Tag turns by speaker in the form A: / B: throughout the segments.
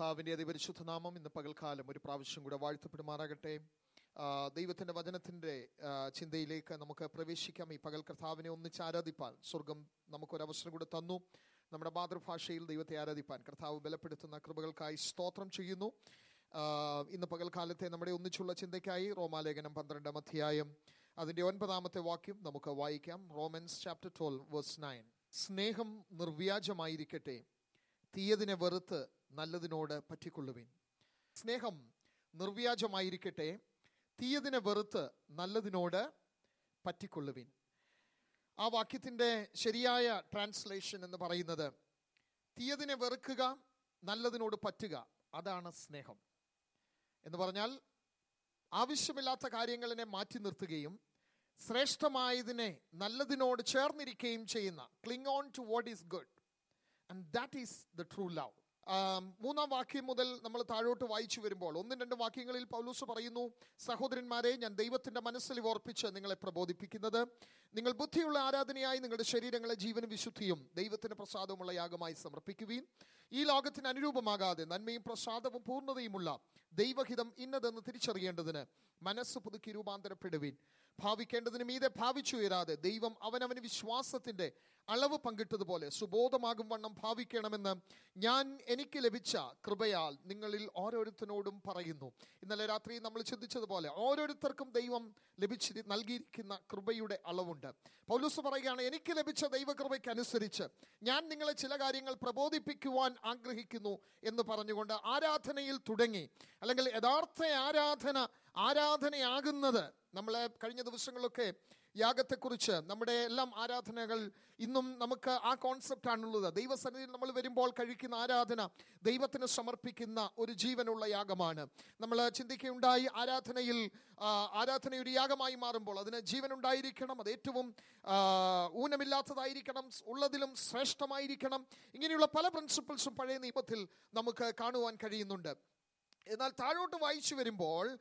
A: കർത്താവിന്റെ അതിപരിശുദ്ധ നാമം ഇന്ന് പകൽക്കാലം ഒരു പ്രാവശ്യം കൂടെ വാഴ്ത്തപ്പെടുമാറാകട്ടെ. ദൈവത്തിന്റെ വചനത്തിന്റെ ചിന്തയിലേക്ക് നമുക്ക് പ്രവേശിക്കാം. ഈ പകൽ കർത്താവിനെ ഒന്നിച്ച് ആരാധിപ്പാൻ സ്വർഗം നമുക്കൊരവസരം കൂടെ തന്നു. നമ്മുടെ മാതൃഭാഷയിൽ ദൈവത്തെ ആരാധിപ്പാൻ കർത്താവ് ബലപ്പെടുത്തുന്ന കൃപകൾക്കായി സ്തോത്രം ചെയ്യുന്നു. ഇന്ന് പകൽക്കാലത്തെ നമ്മുടെ ഒന്നിച്ചുള്ള ചിന്തയ്ക്കായി റോമാലേഖനം പന്ത്രണ്ടാം അധ്യായം അതിന്റെ ഒൻപതാമത്തെ വാക്യം നമുക്ക് വായിക്കാം. Romans chapter twelve verse nine. സ്നേഹം നിർവ്യാജമായിരിക്കട്ടെ തീയതിനെ വെറുത്ത് നല്ലതിനോട് പറ്റിക്കൊള്ളുവിൻ. സ്നേഹം നിർവ്യാജമായിരിക്കട്ടെ. തീയതിനെ വെറുത്ത് നല്ലതിനോട് പറ്റിക്കൊള്ളുവിൻ. ആ വാക്യത്തിന്റെ ശരിയായ ട്രാൻസ്ലേഷൻ എന്ന് പറയുന്നത് തീയതിനെ വെറുക്കുക നല്ലതിനോട് പറ്റുക അതാണ് സ്നേഹം. എന്ന് പറഞ്ഞാൽ ആവശ്യമില്ലാത്ത കാര്യങ്ങളിനെ മാറ്റി നിർത്തുകയും ശ്രേഷ്ഠമായതിനെ നല്ലതിനോട് ചേർന്നിരിക്കുകയും ചെയ്യുന്ന cling on to what is good and that is the true love മൂന്നാം വാക്യം മുതൽ നമ്മൾ താഴോട്ട് വായിച്ചു വരുമ്പോൾ ഒന്നും രണ്ട് വാക്യങ്ങളിൽ പൗലൂസ് പറയുന്നു സഹോദരന്മാരെ ഞാൻ ദൈവത്തിന്റെ മനസ്സിൽ ഓർപ്പിച്ച് നിങ്ങളെ പ്രബോധിപ്പിക്കുന്നത്. നിങ്ങൾ ബുദ്ധിയുള്ള ആരാധനയായി നിങ്ങളുടെ ശരീരങ്ങളെ ജീവനും വിശുദ്ധിയും ദൈവത്തിന് പ്രസാദമുള്ള യാഗമായി സമർപ്പിക്കുകയും ഈ ലോകത്തിന് അനുരൂപമാകാതെ നന്മയും പ്രസാദവും പൂർണതയുമുള്ള ദൈവഹിതം ഇന്നതെന്ന് തിരിച്ചറിയേണ്ടതിന് മനസ്സ് പുതുക്കി രൂപാന്തരപ്പെടുവീൻ. ഭാവിക്കേണ്ടതിന് മീതെ ഭാവിച്ചുയരാതെ ദൈവം അവനവന് വിശ്വാസത്തിന്റെ അളവ് പങ്കിട്ടതുപോലെ സുബോധമാകും വണ്ണം ഭാവിക്കണമെന്ന് ഞാൻ എനിക്ക് ലഭിച്ച കൃപയാൽ നിങ്ങളിൽ ഓരോരുത്തരോടും പറയുന്നു. ഇന്നലെ രാത്രി നമ്മൾ ചിന്തിച്ചതുപോലെ ഓരോരുത്തർക്കും ദൈവം ലഭിച്ചി നൽകിയിരിക്കുന്ന കൃപയുടെ അളവുണ്ട്. പൗലൂസ് പറയുകയാണ് എനിക്ക് ലഭിച്ച ദൈവകൃപയ്ക്കനുസരിച്ച് ഞാൻ നിങ്ങളെ ചില കാര്യങ്ങൾ പ്രബോധിപ്പിക്കുവാൻ ആഗ്രഹിക്കുന്നു എന്ന് പറഞ്ഞുകൊണ്ട് ആരാധനയിൽ തുടങ്ങി. അല്ലെങ്കിൽ യഥാർത്ഥ ആരാധന ആരാധനയാകുന്നത്. നമ്മളെ കഴിഞ്ഞ ദിവസങ്ങളിലൊക്കെ യാഗത്തെക്കുറിച്ച് നമ്മുടെ എല്ലാം ആരാധനകൾ ഇന്നും നമുക്ക് ആ കോൺസെപ്റ്റാണുള്ളത് ദൈവസന്നിധിയിൽ നമ്മൾ വരുമ്പോൾ കഴിക്കുന്ന ആരാധന ദൈവത്തിന് സമർപ്പിക്കുന്ന ഒരു ജീവനുള്ള യാഗമാണ്. നമ്മൾ ചിന്തിക്കുകയുണ്ടായി ആരാധനയിൽ ആരാധന ഒരു യാഗമായി മാറുമ്പോൾ അതിന് ജീവനുണ്ടായിരിക്കണം അത് ഏറ്റവും ഊനമില്ലാത്തതായിരിക്കണം ഉള്ളതിലും ശ്രേഷ്ഠമായിരിക്കണം. ഇങ്ങനെയുള്ള പല പ്രിൻസിപ്പിൾസും പഴയ നിയമത്തിൽ നമുക്ക് കാണുവാൻ കഴിയുന്നുണ്ട്. എന്നാൽ താഴോട്ട് വായിച്ചു വരുമ്പോൾ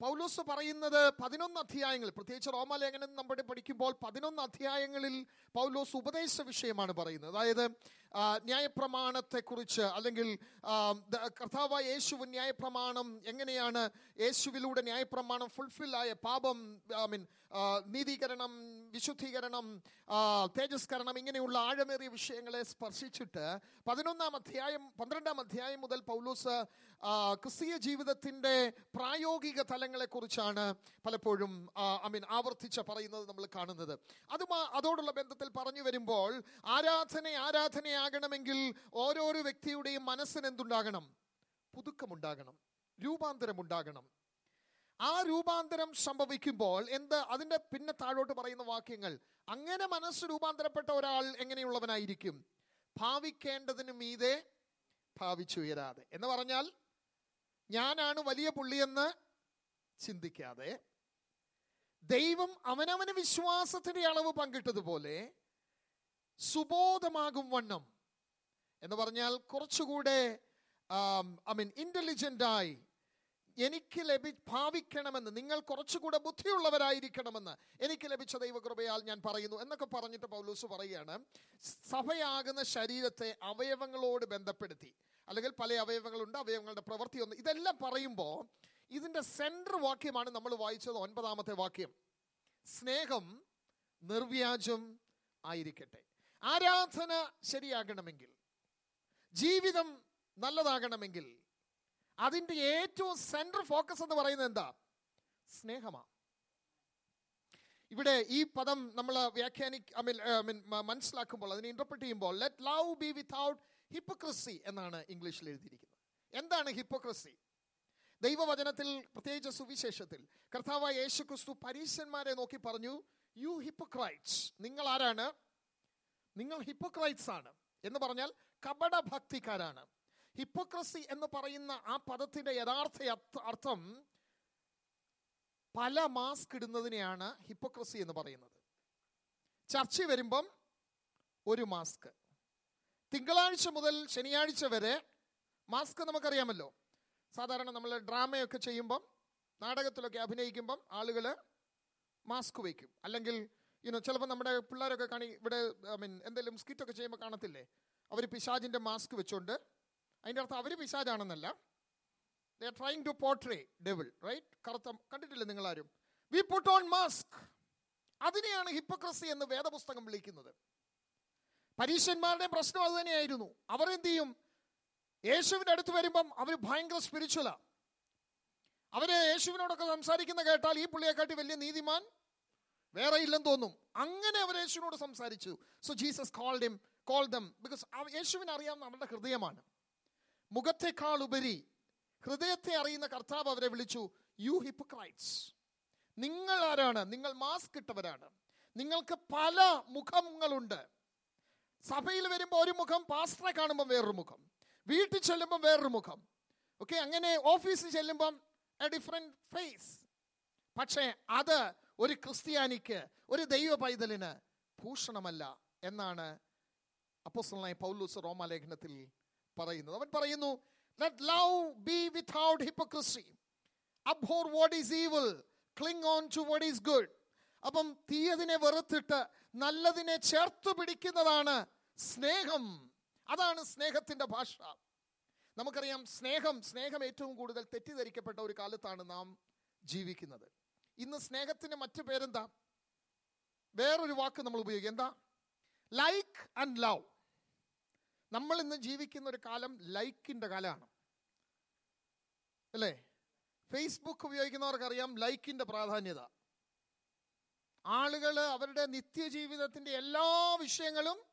A: പൗലോസ് പറയുന്നത് പതിനൊന്ന് അധ്യായങ്ങൾ പ്രത്യേകിച്ച് റോമാലേഖനം നമ്മുടെ പഠിക്കുമ്പോൾ പതിനൊന്ന് അധ്യായങ്ങളിൽ പൗലോസ് ഉപദേശ വിഷയമാണ് പറയുന്നത്. അതായത് ന്യായപ്രമാണത്തെക്കുറിച്ച് അല്ലെങ്കിൽ കർത്താവ് യേശുവിൻ കർത്താവായ യേശു ന്യായപ്രമാണം എങ്ങനെയാണ് യേശുവിലൂടെ ന്യായപ്രമാണം ഫുൾഫിൽ ആയ പാപം ഐ മീൻ നീതീകരണം വിശുദ്ധീകരണം തേജസ്കരണം ഇങ്ങനെയുള്ള ആഴമേറിയ വിഷയങ്ങളെ സ്പർശിച്ചിട്ട് പതിനൊന്നാം അധ്യായം പന്ത്രണ്ടാം അധ്യായം മുതൽ പൗലൂസ് ക്രിസ്തീയ ജീവിതത്തിന്റെ പ്രായോഗിക തലങ്ങളെക്കുറിച്ചാണ് പലപ്പോഴും ഐ മീൻ ആവർത്തിച്ച് പറയുന്നത് നമ്മൾ കാണുന്നത്. അതുമാ അതോടുള്ള ബന്ധത്തിൽ പറഞ്ഞു വരുമ്പോൾ ആരാധന ആരാധന ആരാധനയാകണമെങ്കിൽ ഓരോരോ വ്യക്തിയുടെയും മനസ്സിന് എന്തുണ്ടാകണം? പുതുക്കമുണ്ടാകണം. രൂപാന്തരമുണ്ടാകണം. ആ രൂപാന്തരം സംഭവിക്കുമ്പോൾ എന്ത്? അതിന്റെ പിന്നെ താഴോട്ട് പറയുന്ന വാക്യങ്ങൾ അങ്ങനെ മനസ്സ് രൂപാന്തരപ്പെട്ട ഒരാൾ എങ്ങനെയുള്ളവനായിരിക്കും? ഭാവിക്കേണ്ടതിന് മീതെ ഭാവിച്ചുയരാതെ എന്ന് പറഞ്ഞാൽ ഞാനാണ് വലിയ പുള്ളിയെന്ന് ചിന്തിക്കാതെ ദൈവം അവനവന് വിശ്വാസത്തിന്റെ അളവ് പങ്കിട്ടതുപോലെ സുബോധമാകും വണ്ണം. എന്ന് പറഞ്ഞാൽ കുറച്ചുകൂടെ ഐ മീൻ ഇന്റലിജന്റായി എനിക്ക് ലഭി ഭാവിക്കണമെന്ന് നിങ്ങൾ കുറച്ചുകൂടെ ബുദ്ധിയുള്ളവരായിരിക്കണമെന്ന് എനിക്ക് ലഭിച്ച ദൈവകൃപയാൽ ഞാൻ പറയുന്നു എന്നൊക്കെ പറഞ്ഞിട്ട് പൗലൂസ് പറയുകയാണ്. സഭയാകുന്ന ശരീരത്തെ അവയവങ്ങളോട് ബന്ധപ്പെടുത്തി. അല്ലെങ്കിൽ പല അവയവങ്ങളുണ്ട് അവയവങ്ങളുടെ പ്രവൃത്തി ഒന്ന്. ഇതെല്ലാം പറയുമ്പോൾ ഇതിന്റെ സെൻട്രൽ വാക്യമാണ് നമ്മൾ വായിച്ചത് ഒൻപതാമത്തെ വാക്യം. സ്നേഹം നിർവ്യാജം ആയിരിക്കട്ടെ. ആരാധന ശരിയാകണമെങ്കിൽ ജീവിതം നല്ലതാകണമെങ്കിൽ അതിന്റെ ഏറ്റവും സെൻട്രൽ ഫോക്കസ് എന്ന് പറയുന്നത് എന്താ? സ്നേഹമാണ്. ഇവിടെ ഈ പദം നമ്മൾ വ്യാഖ്യാനി ഐ മീൻ മനസ്സിലാക്കുമ്പോൾ അതിനെ ഇന്റർപ്രറ്റ് ചെയ്യുമ്പോൾ let love be without hypocrisy എന്നാണ് ഇംഗ്ലീഷിൽ എഴുതിയിരിക്കുന്നത്. എന്താണ് ഹിപ്പോക്രസി ദൈവവചനത്തിൽ പ്രത്യേകിച്ച് സുവിശേഷത്തിൽ കർത്താവായ യേശു ക്രിസ്തു പരീശന്മാരെ നോക്കി പറഞ്ഞു യു ഹിപ്പോക്രൈറ്റ്സ് നിങ്ങൾ ആരാണ്? നിങ്ങൾ ഹിപ്പോക്രൈറ്റ്സ് ആണ് എന്ന് പറഞ്ഞാൽ കപടഭക്തിക്കാരാണ്. ഹിപ്പോക്രസി എന്ന് പറയുന്ന ആ പദത്തിന്റെ യഥാർത്ഥ അർത്ഥം പല മാസ്ക് ഇടുന്നതിനെയാണ് ഹിപ്പോക്രസി എന്ന് പറയുന്നത്. ചർച്ച വരുമ്പം ഒരു മാസ്ക്. തിങ്കളാഴ്ച മുതൽ ശനിയാഴ്ച വരെ മാസ്ക് നമുക്കറിയാമല്ലോ. സാധാരണ നമ്മൾ ഡ്രാമയൊക്കെ ചെയ്യുമ്പം നാടകത്തിലൊക്കെ അഭിനയിക്കുമ്പം ആളുകൾ മാസ്ക് വയ്ക്കും. അല്ലെങ്കിൽ യുനോ ചിലപ്പോൾ നമ്മുടെ പിള്ളേരൊക്കെ കാണി ഇവിടെ ഐ മീൻ എന്തെങ്കിലും സ്കിറ്റൊക്കെ ചെയ്യുമ്പോൾ കാണത്തില്ലേ? അവർ പിശാജിന്റെ മാസ്ക് വെച്ചുകൊണ്ട് അതിന്റെ അർത്ഥം അവർ പിശാജാണെന്നല്ല they are trying to portray devil right കറുത്ത കണ്ടിട്ടില്ലേ നിങ്ങളാരും? വി പുട്ട് ഓൺ മാസ്ക് അതിനെയാണ് ഹിപ്പോക്രസി എന്ന് വേദപുസ്തകം വിളിക്കുന്നത്. പരീക്ഷന്മാരുടെ പ്രശ്നം അത് തന്നെയായിരുന്നു. അവർ എന്ത് ചെയ്യും? യേശുവിന്റെ അടുത്ത് വരുമ്പം അവർ ഭയങ്കര സ്പിരിച്വലാ അവർ യേശുവിനോടൊക്കെ സംസാരിക്കുന്ന കേട്ടാൽ ഈ പുള്ളിയെക്കാട്ടി വലിയ നീതിമാൻ വേറെ ഇല്ലെന്ന് തോന്നും. അങ്ങനെ അവർ യേശുവിനോട് സംസാരിച്ചു. So Jesus called him call them because യേശുവിനെ അറിയാവുന്ന അവരുടെ ഹൃദയമാണ്. മുഖത്തെക്കാൾ ഉപരി ഹൃദയത്തെ അറിയുന്ന കർത്താവ് അവരെ വിളിച്ചു യു ഹിപ്പോക്രൈറ്റ്സ് നിങ്ങൾ ആരാണ്? നിങ്ങൾ മാസ്ക് ഇട്ടവരാണ്. നിങ്ങൾക്ക് പല മുഖങ്ങളുണ്ട്. സഭയിൽ വരുമ്പോൾ ഒരു മുഖം പാസ്റ്ററെ കാണുമ്പോൾ വേറൊരു മുഖം. വീട്ടിൽ ചെല്ലുമ്പോൾ വേറൊരു മുഖം. ഓക്കെ അങ്ങനെ ഓഫീസിൽ ചെല്ലുമ്പം എ ഡിഫറെന്റ് ഫേസ് പക്ഷേ അത് ഒരു ക്രിസ്ത്യാനിക്ക് ഒരു ദൈവ പൈതലിന് ഭൂഷണമല്ല എന്നാണ് അപ്പോസ്തലനായ പൗലൂസ് റോമാലേഖനത്തിൽ പറയുന്നത് അവൻ പറയുന്നു let love be without hypocrisy abhor what is evil cling on to what is good അപ്പം തീയതിനെ വെറുത്തിട്ട് നല്ലതിനെ ചേർത്ത് പിടിക്കുന്നതാണ് സ്നേഹം. അതാണ് സ്നേഹത്തിന്റെ ഭാഷ. നമുക്കറിയാം സ്നേഹം സ്നേഹം ഏറ്റവും കൂടുതൽ തെറ്റിദ്ധരിക്കപ്പെട്ട ഒരു കാലത്താണ് നാം ജീവിക്കുന്നത്. ഇന്ന് സ്നേഹത്തിന് മറ്റു പേരെന്താ? വേറൊരു വാക്ക് നമ്മൾ ഉപയോഗിക്കുക എന്താ? ലൈക്ക് ആൻഡ് ലവ് നമ്മൾ ഇന്ന് ജീവിക്കുന്ന ഒരു കാലം ലൈക്കിന്റെ കാലമാണ്. അല്ലേ? ഫേസ്ബുക്ക് ഉപയോഗിക്കുന്നവർക്കറിയാം ലൈക്കിന്റെ പ്രാധാന്യത. ആളുകൾ അവരുടെ നിത്യജീവിതത്തിന്റെ എല്ലാ വിഷയങ്ങളും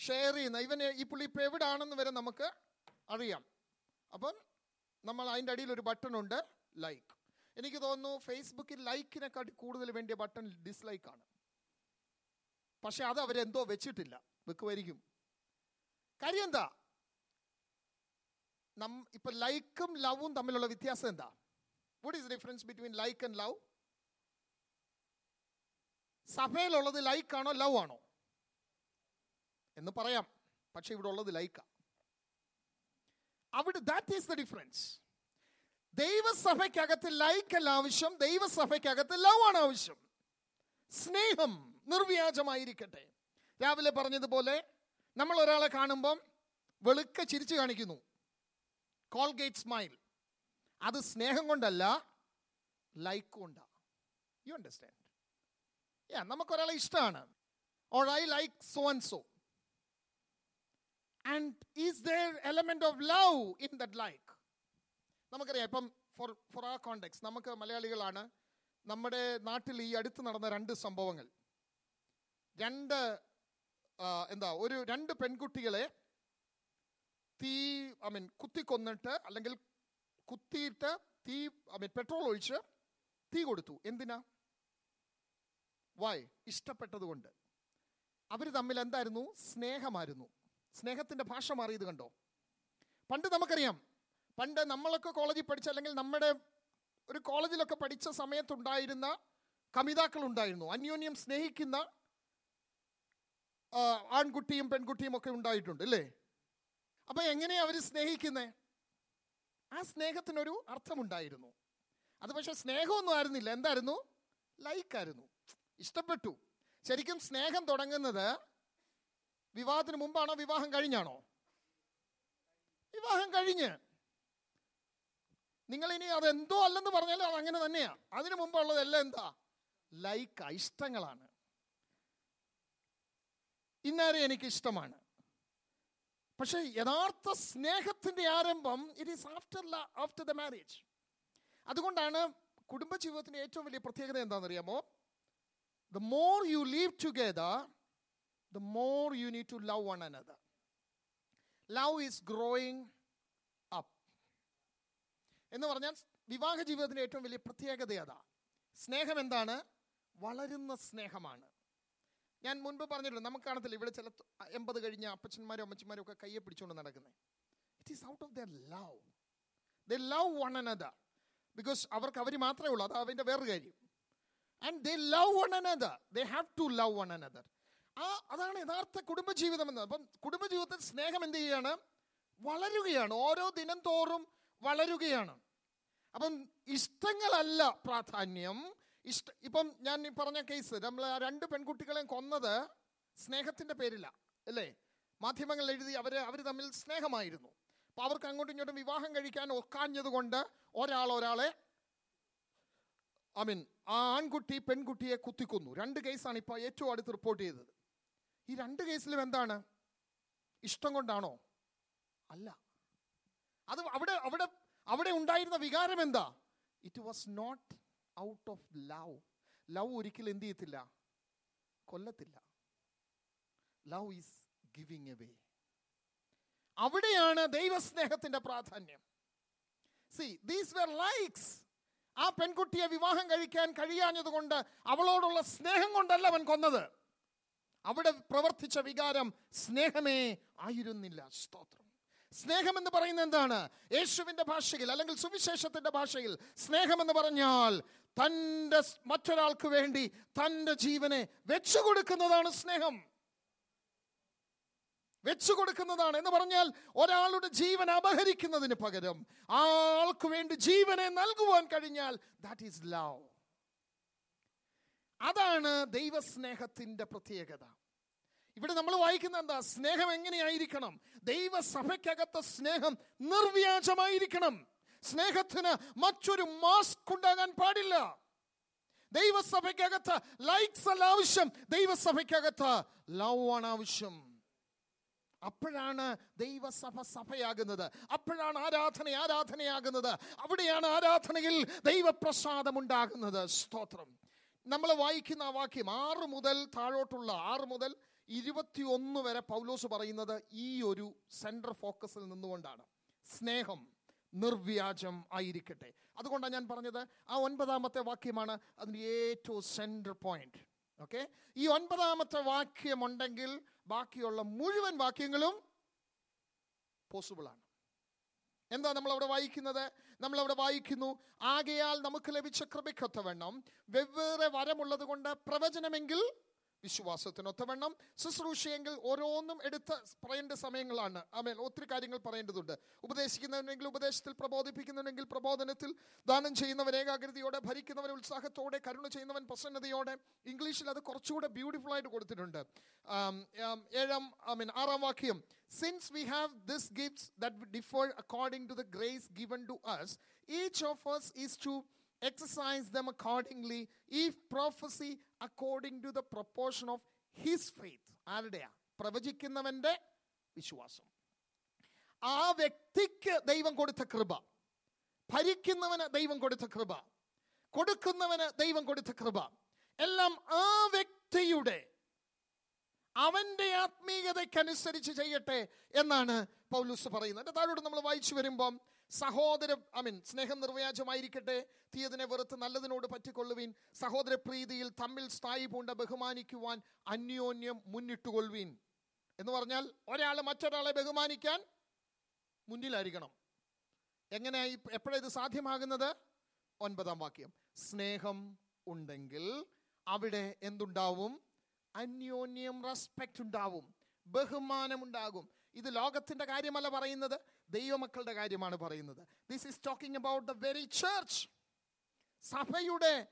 A: ഷെയർ ചെയ്യുന്ന ഇവൻ ഈ പുള്ളി ഇപ്പൊ എവിടാണെന്ന് വരെ നമുക്ക് അറിയാം. അപ്പം നമ്മൾ അതിന്റെ അടിയിൽ ഒരു ബട്ടൺ ഉണ്ട് ലൈക്ക് എനിക്ക് തോന്നുന്നു ഫേസ്ബുക്കിൽ ലൈക്കിനെക്കാട്ടി കൂടുതൽ വേണ്ടിയ ബട്ടൺ ഡിസ്ലൈക്ക് ആണ്. പക്ഷെ അത് അവരെന്തോ വെച്ചിട്ടില്ല. വെക്കുമായിരിക്കും കാര്യം എന്താ നം ഇപ്പൊ ലൈക്കും ലവും തമ്മിലുള്ള വ്യത്യാസം എന്താ? What is difference between like and love സഭയിലുള്ളത് like ആണോ ലവ് ആണോ എന്ന് പറയാം. പക്ഷെ ഇവിടെ ഉള്ളത് ലൈക്കാ. അവിടെ ദാറ്റ് ഈസ് ദ ഡിഫറൻസ് ദൈവസഭയ്ക്കകത്ത് അല്ല ആവശ്യം ദൈവസഭയ്ക്കകത്ത് ലവ് ആണ് ആവശ്യം. സ്നേഹം നിർവ്യാജമായിരിക്കട്ടെ. രാവിലെ പറഞ്ഞതുപോലെ നമ്മൾ ഒരാളെ കാണുമ്പം വെളുക്ക ചിരിച്ചു കാണിക്കുന്നു. കോൾഗേറ്റ് സ്മൈൽ അത് സ്നേഹം കൊണ്ടല്ല ലൈക്ക് കൊണ്ടാണ് യു അണ്ടർസ്റ്റാൻഡ് യാ നമുക്കൊരാളെ ഇഷ്ടമാണ്. Or I like so and so and is there element of love in that like നമുക്കറിയാം ഇപ്പം ഫോർ ഫോർ ആ കോണ്ടെക്സ് നമുക്ക് മലയാളികളാണ് നമ്മുടെ നാട്ടിൽ ഈ അടുത്ത് നടന്ന രണ്ട് സംഭവങ്ങൾ. രണ്ട് എന്താ ഒരു രണ്ട് പെൺകുട്ടികളെ തീ ഐ മീൻ കുത്തിക്കൊന്നിട്ട് അല്ലെങ്കിൽ കുത്തിയിട്ട് തീ ഐ മീൻ പെട്രോൾ ഒഴിച്ച് തീ കൊടുത്തു. എന്തിനാ? വായ് ഇഷ്ടപ്പെട്ടത് കൊണ്ട് അവർ തമ്മിൽ എന്തായിരുന്നു? സ്നേഹമായിരുന്നു. സ്നേഹത്തിന്റെ ഭാഷ മാറിയത് കണ്ടോ? പണ്ട് നമുക്കറിയാം. പണ്ട് നമ്മളൊക്കെ കോളേജിൽ പഠിച്ച അല്ലെങ്കിൽ നമ്മുടെ ഒരു കോളേജിലൊക്കെ പഠിച്ച സമയത്തുണ്ടായിരുന്ന കമിതാക്കൾ ഉണ്ടായിരുന്നു അന്യോന്യം സ്നേഹിക്കുന്ന ആൺകുട്ടിയും പെൺകുട്ടിയും ഒക്കെ ഉണ്ടായിട്ടുണ്ട് അല്ലേ? അപ്പൊ എങ്ങനെയാ അവർ സ്നേഹിക്കുന്നത് ആ സ്നേഹത്തിനൊരു അർത്ഥമുണ്ടായിരുന്നു. അത് പക്ഷെ സ്നേഹമൊന്നും ആയിരുന്നില്ല. എന്തായിരുന്നു? ലൈക്കായിരുന്നു. ഇഷ്ടപ്പെട്ടു. ശരിക്കും സ്നേഹം തുടങ്ങുന്നത് വിവാഹത്തിന് മുമ്പാണോ വിവാഹം കഴിഞ്ഞാണോ? വിവാഹം കഴിഞ്ഞ്. നിങ്ങൾ ഇനി അതെന്തോ അല്ലെന്ന് പറഞ്ഞാലും അത് അങ്ങനെ തന്നെയാ. അതിനു മുമ്പുള്ളതെല്ലാം എന്താ? ലൈക്ക ഇഷ്ടങ്ങളാണ്. ഇന്നാരെ എനിക്ക് ഇഷ്ടമാണ് പക്ഷെ യഥാർത്ഥ സ്നേഹത്തിന്റെ ആരംഭം it is after after the marriage അതുകൊണ്ടാണ് കുടുംബജീവിതത്തിന്റെ ഏറ്റവും വലിയ പ്രത്യേകത എന്താണെന്നറിയാമോ? The more you live together the more you need to love one another love is growing up എന്ന് പറഞ്ഞാൽ വിവാഹ ജീവിതത്തിന്റെ ഏറ്റവും വലിയ പ്രത്യേകത അതാ. സ്നേഹം എന്താണ്? വളരുന്ന സ്നേഹമാണ്. ഞാൻ മുൻപ് പറഞ്ഞിട്ടുണ്ട് നമുക്ക് കാണത്തില്ല ഇവിടെ ചില എൺപത് കഴിഞ്ഞ അപ്പച്ചന്മാരും അമ്മച്ചന്മാരും ഒക്കെ കയ്യെ പിടിച്ചുകൊണ്ട് നടക്കുന്നത് it is out of their love the love one another because അവർക്ക് അവർ മാത്രമേ ഉള്ളൂ അത് അവന്റെ വേറൊരു കാര്യം. And they love one another they have to love one another ആ അതാണ് യഥാർത്ഥ കുടുംബജീവിതം എന്നത്. അപ്പം കുടുംബജീവിതത്തിൽ സ്നേഹം എന്ത് ചെയ്യുകയാണ് വളരുകയാണ്. ഓരോ ദിനം തോറും വളരുകയാണ്. അപ്പം ഇഷ്ടങ്ങളല്ല പ്രാധാന്യം ഇഷ്ട ഇപ്പം ഞാൻ ഈ പറഞ്ഞ കേസ് നമ്മൾ ആ രണ്ട് പെൺകുട്ടികളെയും കൊന്നത് സ്നേഹത്തിന്റെ പേരില്ല അല്ലേ? മാധ്യമങ്ങൾ എഴുതി അവർ അവർ തമ്മിൽ സ്നേഹമായിരുന്നു. അപ്പോൾ അവർക്ക് അങ്ങോട്ടും ഇങ്ങോട്ടും വിവാഹം കഴിക്കാൻ ഒക്കാഞ്ഞത് കൊണ്ട് ഒരാൾ ഒരാളെ ഐ മീൻ ആ ആൺകുട്ടി പെൺകുട്ടിയെ കുത്തിക്കുന്നു. രണ്ട് കേസാണ് ഇപ്പോൾ ഏറ്റവും അടുത്ത് റിപ്പോർട്ട് ചെയ്തത്. ഈ രണ്ട് കേസിലും എന്താണ്? ഇഷ്ടം കൊണ്ടാണോ? അല്ല. അത് അവിടെ അവിടെ അവിടെ ഉണ്ടായിരുന്ന വികാരം എന്താ? It was not out of love love ഒരിക്കലും എന്ത് ചെയ്യത്തില്ല? കൊല്ലത്തില്ല. ലവ് ഈസ് ഗിവിങ് എവേ അവിടെയാണ് ദൈവസ്നേഹത്തിന്റെ പ്രാധാന്യം. സി ദീസ് വെർ ലൈക്സ് ആ പെൺകുട്ടിയെ വിവാഹം കഴിക്കാൻ കഴിയാഞ്ഞതുകൊണ്ട് അവളോടുള്ള സ്നേഹം കൊണ്ടല്ല അവൻ കൊന്നത്. അവിടെ പ്രവർത്തിച്ച വികാരം സ്നേഹമേ ആയിരുന്നില്ല. സ്തോത്രം. സ്നേഹം എന്ന് പറയുന്നത് എന്താണ്? യേശുവിന്റെ ഭാഷയിൽ അല്ലെങ്കിൽ സുവിശേഷത്തിന്റെ ഭാഷയിൽ സ്നേഹം എന്ന് പറഞ്ഞാൽ തന്റെ മറ്റൊരാൾക്ക് വേണ്ടി തന്റെ ജീവനെ വെച്ചു കൊടുക്കുന്നതാണ് സ്നേഹം. വെച്ചു കൊടുക്കുന്നതാണ് എന്ന് പറഞ്ഞാൽ ഒരാളുടെ ജീവൻ അപഹരിക്കുന്നതിന് പകരം ആൾക്ക് വേണ്ടി ജീവനെ നൽകുവാൻ കഴിഞ്ഞാൽ ദാറ്റ് ഈസ് ലവ് അതാണ് ദൈവസ്നേഹത്തിന്റെ പ്രത്യേകത. ഇവിടെ നമ്മൾ വായിക്കുന്ന എന്താ? സ്നേഹം എങ്ങനെയായിരിക്കണം? ദൈവസഭയ്ക്കകത്ത സ്നേഹം നിർവ്യാജമായിരിക്കണം. സ്നേഹത്തിന് മറ്റൊരു മാസ്ക് ഉണ്ടാകാൻ പാടില്ല. ദൈവസഭയ്ക്കകത്ത് ലൈക്സ് അല്ല ആവശ്യം. ദൈവസഭയ്ക്കകത്ത് ലവ് ആണ് ആവശ്യം. അപ്പോഴാണ് ദൈവസഭ സഭയാകുന്നത്. അപ്പോഴാണ് ആരാധന ആരാധനയാകുന്നത്. അവിടെയാണ് ആരാധനയിൽ ദൈവപ്രസാദം ഉണ്ടാകുന്നത് സ്തോത്രം. നമ്മൾ വായിക്കുന്ന ആ വാക്യം ആറ് മുതൽ താഴോട്ടുള്ള ആറ് മുതൽ ഇരുപത്തിയൊന്ന് വരെ പൗലോസ് പറയുന്നത് ഈ ഒരു സെൻട്രൽ ഫോക്കസിൽ നിന്നുകൊണ്ടാണ്. സ്നേഹം. നിർവ്യാജം ആയിരിക്കട്ടെ. അതുകൊണ്ടാണ് ഞാൻ പറഞ്ഞത് ആ ഒൻപതാമത്തെ വാക്യമാണ് അതിന്റെ ഏറ്റവും സെൻട്രൽ പോയിന്റ് ഓക്കെ ഈ ഒൻപതാമത്തെ വാക്യം ഉണ്ടെങ്കിൽ ബാക്കിയുള്ള മുഴുവൻ വാക്യങ്ങളും പോസിബിൾ ആണ്. എന്താ നമ്മൾ അവിടെ വായിക്കുന്നത്? നമ്മൾ അവിടെ വായിക്കുന്നു ആകയാൽ നമുക്ക് ലഭിച്ച കൃപയ്ക്കൊത്തവണ്ണം വെവ്വേറെ വരമുള്ളത് കൊണ്ട് പ്രവചനമെങ്കിൽ വിശ്വാസത്തിനൊത്തവണ്ണം ശുശ്രൂഷയെങ്കിൽ ഓരോന്നും എടുത്ത് പറയേണ്ട സമയങ്ങളാണ്. ആമേൽ ഒത്തിരി കാര്യങ്ങൾ പറയേണ്ടതുണ്ട്. ഉപദേശിക്കുന്നവനെങ്കിൽ ഉപദേശത്തിൽ പ്രബോധിപ്പിക്കുന്നവനെങ്കിൽ പ്രബോധനത്തിൽ ദാനം ചെയ്യുന്നവൻ ഏകാഗ്രതയോടെ ഭരിക്കുന്നവൻ ഉത്സാഹത്തോടെ കരുണ ചെയ്യുന്നവൻ പ്രസന്നതയോടെ. ഇംഗ്ലീഷിൽ അത് കുറച്ചുകൂടെ ബ്യൂട്ടിഫുൾ ആയിട്ട് കൊടുത്തിട്ടുണ്ട്. ഏഴാം ഐ മീൻ ആറാം വാക്യം. Since we have this gifts that differ according to the grace given to us each of us is to exercise them accordingly if prophecy according to the proportion of his faith. ആരുടെയാ? പ്രവചിക്കുന്നവന്റെ വിശ്വാസം. ആ വ്യക്തിക്ക് ദൈവം കൊടുത്ത കൃപ. ഭരിക്കുന്നവന് ദൈവം കൊടുത്ത കൃപ. കൊടുക്കുന്നവന് ദൈവം കൊടുത്ത കൃപ. എല്ലാം ആ വ്യക്തിയുടെ അവന്റെ ആത്മീയതയ്ക്കനുസരിച്ച് ചെയ്യട്ടെ എന്നാണ് പൗലൂസ് പറയുന്നത്. എന്റെ താഴോട്ട് നമ്മൾ വായിച്ചു വരുമ്പം സഹോദര ഐ മീൻ സ്നേഹം നിർവ്യാജമായിരിക്കട്ടെ തീയതിനെ വെറുത്ത് നല്ലതിനോട് പറ്റിക്കൊള്ളുവീൻ സഹോദര പ്രീതിയിൽ തമ്മിൽ സ്ഥായി പൂണ്ട ബഹുമാനിക്കുവാൻ അന്യോന്യം മുന്നിട്ടുകൊള്ളുവീൻ എന്ന് പറഞ്ഞാൽ ഒരാൾ മറ്റൊരാളെ ബഹുമാനിക്കാൻ മുന്നിലായിരിക്കണം. എങ്ങനെയായി എപ്പോഴാണ് ഇത് സാധ്യമാകുന്നത്? ഒൻപതാം വാക്യം. സ്നേഹം ഉണ്ടെങ്കിൽ അവിടെ എന്തുണ്ടാവും? അന്യോന്യം റെസ്പെക്റ്റ് ഉണ്ടാവും. ബഹുമാനം ഉണ്ടാകും ഇത് ലോകത്തിന്റെ കാര്യമല്ല പറയുന്നത് ദൈവമക്കളുടെ കാര്യമാണ് പറയുന്നത്. This is talking about the very church സഭയുടെ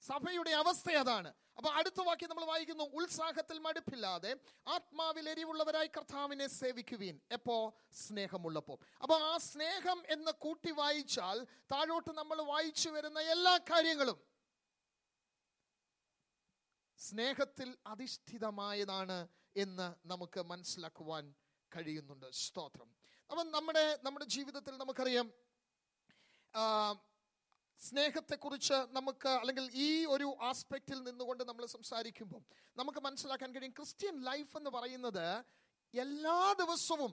A: സഭയുടെ അവസ്ഥ അതാണ്. അപ്പൊ അടുത്ത വാക്യം നമ്മൾ വായിക്കുന്നു ഉത്സാഹത്തിൽ മടുപ്പില്ലാതെ ആത്മാവിൽ എരിവുള്ളവരായി കർത്താവിനെ സേവിക്കുവീൻ. എപ്പോ? സ്നേഹമുള്ളപ്പോ അപ്പൊ ആ സ്നേഹം എന്ന് കൂട്ടി വായിച്ചാൽ താഴോട്ട് നമ്മൾ വായിച്ചു വരുന്ന എല്ലാ കാര്യങ്ങളും സ്നേഹത്തിൽ അധിഷ്ഠിതമായതാണ് എന്ന് നമുക്ക് മനസ്സിലാക്കുവാൻ കഴിയുന്നുണ്ട്. സ്തോത്രം. അപ്പം നമ്മുടെ നമ്മുടെ ജീവിതത്തിൽ നമുക്കറിയാം സ്നേഹത്തെക്കുറിച്ച് നമുക്ക് അല്ലെങ്കിൽ ഈ ഒരു ആസ്പെക്റ്റിൽ നിന്നുകൊണ്ട് നമ്മൾ സംസാരിക്കുമ്പോൾ നമുക്ക് മനസ്സിലാക്കാൻ കഴിയും ക്രിസ്ത്യൻ ലൈഫ് എന്ന് പറയുന്നത് എല്ലാ ദിവസവും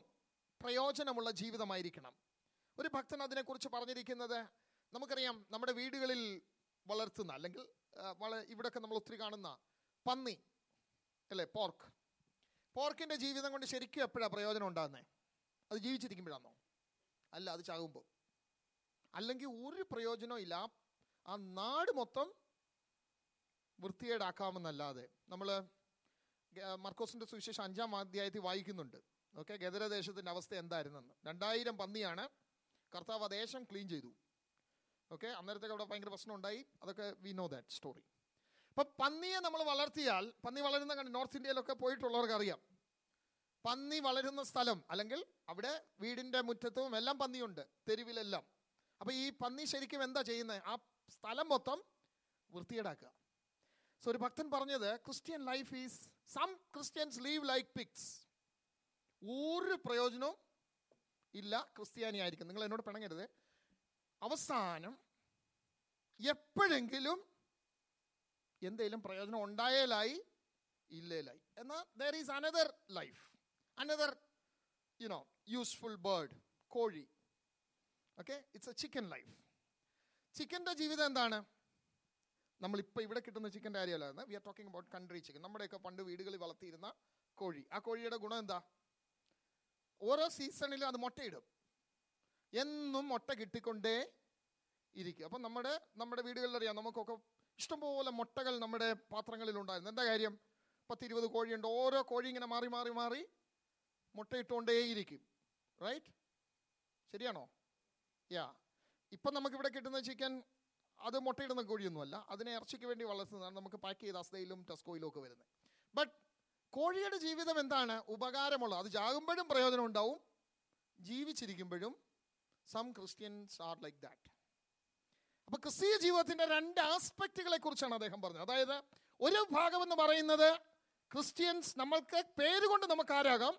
A: പ്രയോജനമുള്ള ജീവിതമായിരിക്കണം. ഒരു ഭക്തൻ അതിനെക്കുറിച്ച് പറഞ്ഞിരിക്കുന്നത് നമുക്കറിയാം നമ്മുടെ വീടുകളിൽ വളർത്തുന്ന അല്ലെങ്കിൽ ഇവിടെ ഇവിടെയൊക്കെ നമ്മൾ ഒത്തിരി കാണുന്ന പന്നി അല്ലേ? പോർക്ക്. പോർക്കിന്റെ ജീവിതം കൊണ്ട് ശരിക്കും എപ്പോഴാണ് പ്രയോജനം ഉണ്ടാകുന്നത് അത് ജീവിച്ചിരിക്കുമ്പോഴാണോ അല്ല അത് ചാകുമ്പോൾ അല്ലെങ്കിൽ ഒരു പ്രയോജനവും ഇല്ല. ആ- നാട് മൊത്തം വൃത്തികേടാക്കാമെന്നല്ലാതെ നമ്മൾ മർക്കോസിന്റെ സുവിശേഷം അഞ്ചാം അധ്യായത്തിൽ വായിക്കുന്നുണ്ട്. ഓക്കെ ഗദരദേശത്തിന്റെ അവസ്ഥ എന്തായിരുന്നെന്ന്. രണ്ടായിരം പന്നിയാണ് കർത്താവ് ദേശം ക്ലീൻ ചെയ്തു. ഓക്കെ അന്നേരത്തേക്ക് അവിടെ ഭയങ്കര പ്രശ്നം ഉണ്ടായി അതൊക്കെ വി നോ ദാറ്റ് സ്റ്റോറി അപ്പൊ പന്നിയെ നമ്മൾ വളർത്തിയാൽ പന്നി വളരുന്ന കണ്ട് നോർത്ത് ഇന്ത്യയിലൊക്കെ പോയിട്ടുള്ളവർക്ക് അറിയാം പന്നി വളരുന്ന സ്ഥലം അല്ലെങ്കിൽ അവിടെ വീടിന്റെ മുറ്റത്തും എല്ലാം പന്നിയുണ്ട് തെരുവിലെല്ലാം. അപ്പൊ ഈ പന്നി ശരിക്കും എന്താ ചെയ്യുന്നത് ആ സ്ഥലം മൊത്തം വൃത്തികേടാക്കുക. സോ ഒരു ഭക്തൻ പറഞ്ഞത് Christian life is some Christians live like pigs ഒരു പ്രയോജനവും ഇല്ല ക്രിസ്ത്യാനി ആയിരിക്കും നിങ്ങൾ എന്നോട് പിണങ്ങരുത്. അവസാനം എപ്പോഴെങ്കിലും എന്തെങ്കിലും പ്രയോജനം ഉണ്ടായാലായി ഇല്ലേലായി. എന്നാൽ there is another life another you know useful bird കോഴി. Okay it's a chicken life ചിക്കന്റെ ജീവിതം എന്താണ്? നമ്മളിപ്പോൾ ഇവിടെ കിട്ടുന്ന ചിക്കന്റെ കാര്യമല്ല we are talking about country chicken നമ്മുടെയൊക്കെ പണ്ട് വീടുകളിൽ വളർത്തിയിരുന്ന കോഴി. ആ കോഴിയുടെ ഗുണം എന്താ? ഓരോ സീസണിലും അത് മുട്ടയിടും. എന്നും മുട്ട കിട്ടിക്കൊണ്ടേ ഇരിക്കും. അപ്പം നമ്മുടെ നമ്മുടെ വീടുകളിലറിയാം നമുക്കൊക്കെ ഇഷ്ടംപോലെ മുട്ടകൾ നമ്മുടെ പാത്രങ്ങളിൽ ഉണ്ടായിരുന്നു എന്താ കാര്യം? പത്തിരുപത് കോഴിയുണ്ട്. ഓരോ കോഴി ഇങ്ങനെ മാറി മാറി മാറി മുട്ടയിട്ടുകൊണ്ടേയിരിക്കും റൈറ്റ് ശരിയാണോ? യാ ഇപ്പം നമുക്കിവിടെ കിട്ടുന്ന ചിക്കൻ അത് മുട്ടയിടുന്ന കോഴിയൊന്നുമല്ല. അതിനെ ഇറച്ചിക്ക് വേണ്ടി വളർത്തുന്നതാണ് നമുക്ക് പാക്ക് ചെയ്ത അസ്തയിലും ടെസ്കോയിലും ഒക്കെ വരുന്നത്. ബട്ട് കോഴിയുടെ ജീവിതം എന്താണ്? ഉപകാരമുള്ളത്. അത് ചാകുമ്പോഴും പ്രയോജനം ഉണ്ടാവും ജീവിച്ചിരിക്കുമ്പോഴും some Christians are like that അപ്പൊ ക്രിസ്തീയ ജീവിതത്തിന്റെ രണ്ട് ആസ്പെക്റ്റുകളെ കുറിച്ചാണ് അദ്ദേഹം പറഞ്ഞത്. അതായത് ഒരു ഭാഗം എന്ന് പറയുന്നത് ക്രിസ്ത്യൻസ് നമ്മൾക്ക് പേരുകൊണ്ട് നമുക്ക് ആരാകാം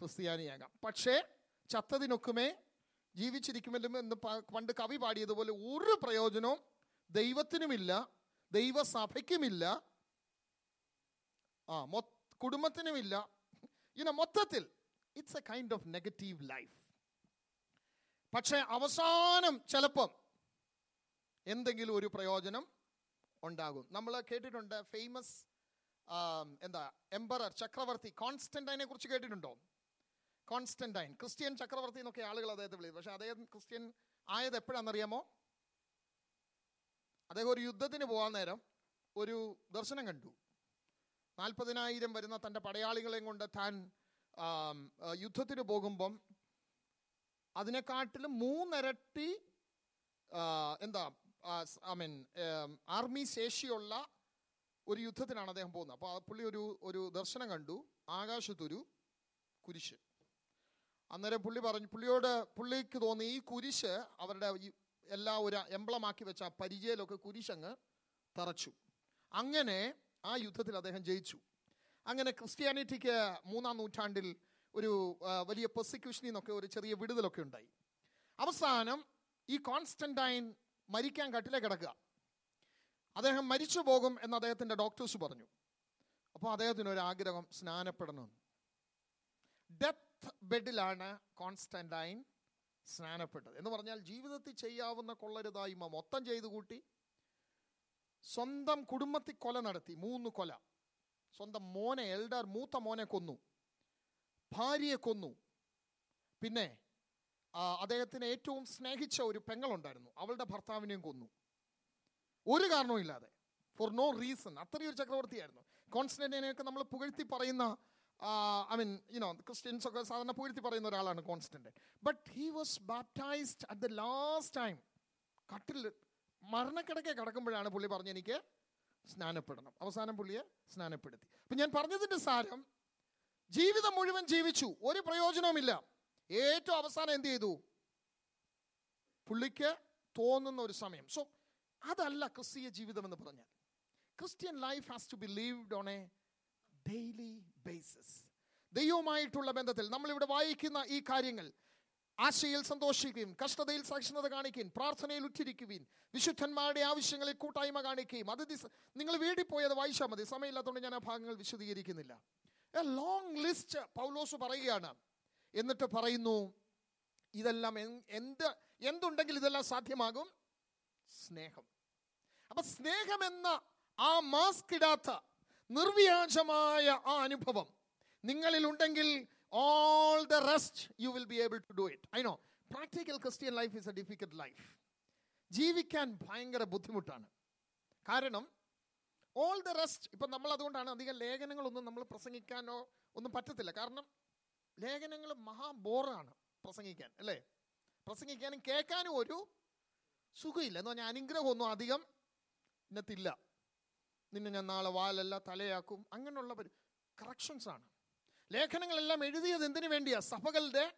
A: ക്രിസ്ത്യാനിയാകാം. പക്ഷേ ചത്തതിനൊക്കുമേ ജീവിച്ചിരിക്കുമല്ലോ എന്ന് പണ്ട് കവി പാടിയതുപോലെ ഒരു പ്രയോജനവും ദൈവത്തിനുമില്ല ദൈവസഭയ്ക്കുമില്ല ആ മൊ കുടുംബത്തിനുമില്ല. ഇങ്ങനെ മൊത്തത്തിൽ it's a kind of negative life പക്ഷേ അവസാനം ചിലപ്പം എന്തെങ്കിലും ഒരു പ്രയോജനം ഉണ്ടാകും. നമ്മൾ കേട്ടിട്ടുണ്ട് ഫേമസ് എന്താ എംബറർ ചക്രവർത്തി കോൺസ്റ്റന്റൈനെ കുറിച്ച് കേട്ടിട്ടുണ്ടോ? കോൺസ്റ്റന്റൈൻ ക്രിസ്ത്യൻ ചക്രവർത്തി എന്നൊക്കെ ആളുകൾ അദ്ദേഹത്തെ വിളിച്ചു പക്ഷെ അദ്ദേഹം ക്രിസ്ത്യൻ ആയത് എപ്പോഴാണെന്നറിയാമോ? അദ്ദേഹം ഒരു യുദ്ധത്തിന് പോകാൻ നേരം ഒരു ദർശനം കണ്ടു. നാൽപ്പതിനായിരം വരുന്ന തന്റെ പടയാളികളെയും കൊണ്ട് താൻ യുദ്ധത്തിന് പോകുമ്പം അതിനെക്കാട്ടിലും മൂന്നിരട്ടി എന്താ ഐ മീൻ ആർമി ശേഷിയുള്ള ഒരു യുദ്ധത്തിനാണ് അദ്ദേഹം പോകുന്നത്. അപ്പോൾ ആ പുള്ളി ഒരു ഒരു ദർശനം കണ്ടു. ആകാശത്തൊരു കുരിശ്. അന്നേരം പുള്ളി പറഞ്ഞു പുള്ളിയോട് പുള്ളിക്ക് തോന്നി ഈ കുരിശ് അവരുടെ എല്ലാ ഒരു എംബ്ലമാക്കി വെച്ച ആ പരിചയയിലൊക്കെ കുരിശങ്ങ് തറച്ചു. അങ്ങനെ ആ യുദ്ധത്തിൽ അദ്ദേഹം ജയിച്ചു. അങ്ങനെ ക്രിസ്ത്യാനിറ്റിക്ക് മൂന്നാം നൂറ്റാണ്ടിൽ ഒരു വലിയ പെർസിക്യൂഷനിൽ നിന്നൊക്കെ ഒരു ചെറിയ വിടുതലൊക്കെ ഉണ്ടായി. അവസാനം ഈ കോൺസ്റ്റന്റൈൻ മരിക്കാൻ കട്ടിലേ കിടക്കുക. അദ്ദേഹം മരിച്ചു പോകും എന്ന് അദ്ദേഹത്തിന്റെ ഡോക്ടേഴ്സ് പറഞ്ഞു. അപ്പോൾ അദ്ദേഹത്തിന് ഒരു ആഗ്രഹം സ്നാനപ്പെടണമെന്ന് ഡെത്ത് ബെഡിലാണ് കോൺസ്റ്റന്റൈൻ സ്നാനപ്പെട്ടത്. എന്ന് പറഞ്ഞാൽ ജീവിതത്തിൽ ചെയ്യാവുന്ന കൊള്ളരുതായ്മ മൊത്തം ചെയ്തു കൂട്ടി സ്വന്തം കുടുംബത്തിൽ കൊല നടത്തി മൂന്ന് കൊല. സ്വന്തം മോനെ എൽഡർ മൂത്ത മോനെ കൊന്നു. ഭാര്യയെ കൊന്നു. പിന്നെ അദ്ദേഹത്തിന് ഏറ്റവും സ്നേഹിച്ച ഒരു പെങ്ങളുണ്ടായിരുന്നു. അവളുടെ ഭർത്താവിനെയും കൊന്നു. ഒരു കാരണവും ഇല്ലാതെ. ഫോർ നോ റീസൺ അത്രയും ഒരു ചക്രവർത്തിയായിരുന്നു. കോൺസ്റ്റന്റിനെയൊക്കെ നമ്മൾ പുകഴ്ത്തി പറയുന്ന ഐ മീൻ യുനോ ക്രിസ്ത്യൻസ് ഒക്കെ സാധാരണ പുകഴ്ത്തി പറയുന്ന ഒരാളാണ് Constantine but he was baptized at the last time കട്ടിൽ മരണക്കിടക്കെ കിടക്കുമ്പോഴാണ് പുള്ളി പറഞ്ഞ് എനിക്ക് സ്നാനപ്പെടണം. അവസാനം പുള്ളിയെ സ്നാനപ്പെടുത്തി. അപ്പം ഞാൻ പറഞ്ഞതിന്റെ സാരം ജീവിതം മുഴുവൻ ജീവിച്ചു. ഒരു പ്രയോജനവുമില്ല. ഏറ്റവും അവസാനം എന്ത് ചെയ്തു? പുള്ളിക്ക് തോന്നുന്ന ഒരു സമയം. സോ അതല്ല ക്രിസ്തീയ ജീവിതം എന്ന് പറഞ്ഞാൽ. Christian life has to be lived on a daily basis ദൈവവുമായിട്ടുള്ള ബന്ധത്തിൽ നമ്മളിവിടെ വായിക്കുന്ന ഈ കാര്യങ്ങൾ ആശയിൽ സന്തോഷിക്കുകയും കഷ്ടതയിൽ സഹിഷ്ണുത കാണിക്കുകയും പ്രാർത്ഥനയിൽ ഉറ്റിരിക്കുകയും വിശുദ്ധന്മാരുടെ ആവശ്യങ്ങളിൽ കൂട്ടായ്മ കാണിക്കുകയും അത് ദിസ്- നിങ്ങൾ വീട്ടിൽ പോയത് വായിച്ചാൽ മതി. സമയമില്ലാത്തതുകൊണ്ട് ഞാൻ ആ ഭാഗങ്ങൾ വിശദീകരിക്കുന്നില്ല. എ ലോങ് ലിസ്റ്റ് പൗലോസ് പറയുകയാണ്. എന്നിട്ട് പറയുന്നു ഇതെല്ലാം എന്ത് എന്തുണ്ടെങ്കിൽ ഇതെല്ലാം സാധ്യമാകും? സ്നേഹം. അപ്പൊ സ്നേഹമെന്ന ആ മാസ്ക് ഇടാത്ത നിർവ്യാജമായ ആ അനുഭവം നിങ്ങളിൽ ഉണ്ടെങ്കിൽ all the rest you will be able to do it I know practical Christian life is a difficult life ജീവിക്കാൻ ഭയങ്കര ബുദ്ധിമുട്ടാണ്. കാരണം ഓൾ ദ റെസ്റ്റ് ഇപ്പം നമ്മൾ അതുകൊണ്ടാണ് അധികം ലേഖനങ്ങളൊന്നും നമ്മൾ പ്രസംഗിക്കാനോ ഒന്നും പറ്റത്തില്ല. കാരണം ലേഖനങ്ങൾ മഹാ ബോറാണ് പ്രസംഗിക്കാൻ അല്ലേ? പ്രസംഗിക്കാനും കേൾക്കാനും ഒരു സുഖമില്ല. എന്ന് പറഞ്ഞാൽ അനുഗ്രഹമൊന്നും അധികം ഇന്നത്തില്ല. നിന്നെ ഞാൻ നാളെ വാലല്ല തലയാക്കും അങ്ങനെയുള്ള കറക്ഷൻസ് ആണ്. ലേഖനങ്ങളെല്ലാം എഴുതിയത് എന്തിനു വേണ്ടിയാ? സഭകളുടെ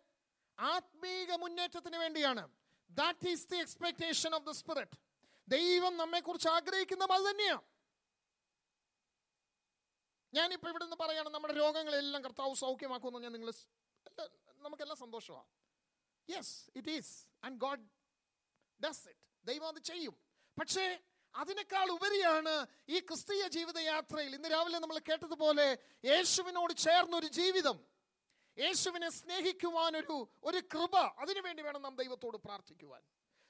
A: ആത്മീക മുന്നേറ്റത്തിന് വേണ്ടിയാണ്. That is the expectation of the spirit ദൈവം നമ്മെക്കുറിച്ച് ആഗ്രഹിക്കുന്നത് അത് തന്നെയാണ് ഞാനിപ്പോൾ ഇവിടെ നിന്ന് പറയാണ് നമ്മുടെ രോഗങ്ങളെല്ലാം കർത്താവ് സൗഖ്യമാക്കുമെന്ന് ഞാൻ നിങ്ങൾ നമുക്കെല്ലാം സന്തോഷമാണ് yes it is and God does it ദൈവം അത് ചെയ്യും. പക്ഷേ അതിനേക്കാൾ ഉപരിയാണ് ഈ ക്രിസ്തീയ ജീവിതയാത്രയിൽ ഇന്ന് രാവിലെ നമ്മൾ കേട്ടതുപോലെ യേശുവിനോട് ചേർന്നൊരു ജീവിതം. യേശുവിനെ സ്നേഹിക്കുവാൻ ഒരു ഒരു കൃപ അതിനുവേണ്ടി വേണം നാം ദൈവത്തോട് പ്രാർത്ഥിക്കുവാൻ.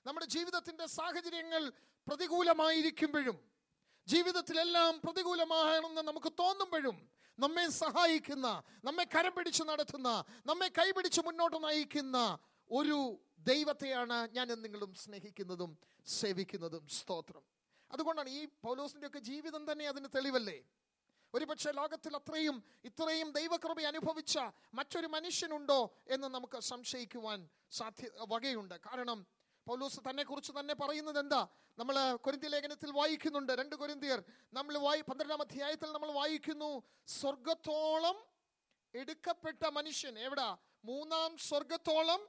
A: നമ്മുടെ ജീവിതത്തിന്റെ സാഹചര്യങ്ങൾ പ്രതികൂലമായിരിക്കുമ്പോഴും ജീവിതത്തിലെല്ലാം പ്രതികൂലമാണെന്ന് നമുക്ക് തോന്നുമ്പോഴും നമ്മെ സഹായിക്കുന്ന നമ്മെ കരം പിടിച്ച് നടത്തുന്ന നമ്മെ കൈപിടിച്ച് മുന്നോട്ട് നയിക്കുന്ന ഒരു ദൈവത്തെയാണ് ഞാൻ നിങ്ങളും സ്നേഹിക്കുന്നതും സേവിക്കുന്നതും. സ്തോത്രം. അതുകൊണ്ടാണ് ഈ പൗലോസിന്റെ ഒക്കെ ജീവിതം തന്നെ അതിന് തെളിവല്ലേ? ഒരുപക്ഷെ ലോകത്തിൽ അത്രയും ഇത്രയും ദൈവകൃപ അനുഭവിച്ച മറ്റൊരു മനുഷ്യനുണ്ടോ എന്ന് നമുക്ക് സംശയിക്കുവാൻ സാധ്യ വകയുണ്ട്. കാരണം പൗലോസ് തന്നെ കുറിച്ച് തന്നെ പറയുന്നത് എന്താ നമ്മൾ കൊരിന്തി ലേഖനത്തിൽ വായിക്കുന്നുണ്ട്. രണ്ട് കൊരിന്തിയർ നമ്മൾ വായി പന്ത്രണ്ടാം അധ്യായത്തിൽ നമ്മൾ വായിക്കുന്നു സ്വർഗത്തോളം എടുക്കപ്പെട്ട മനുഷ്യൻ എവിടാ? മൂന്നാം സ്വർഗത്തോളം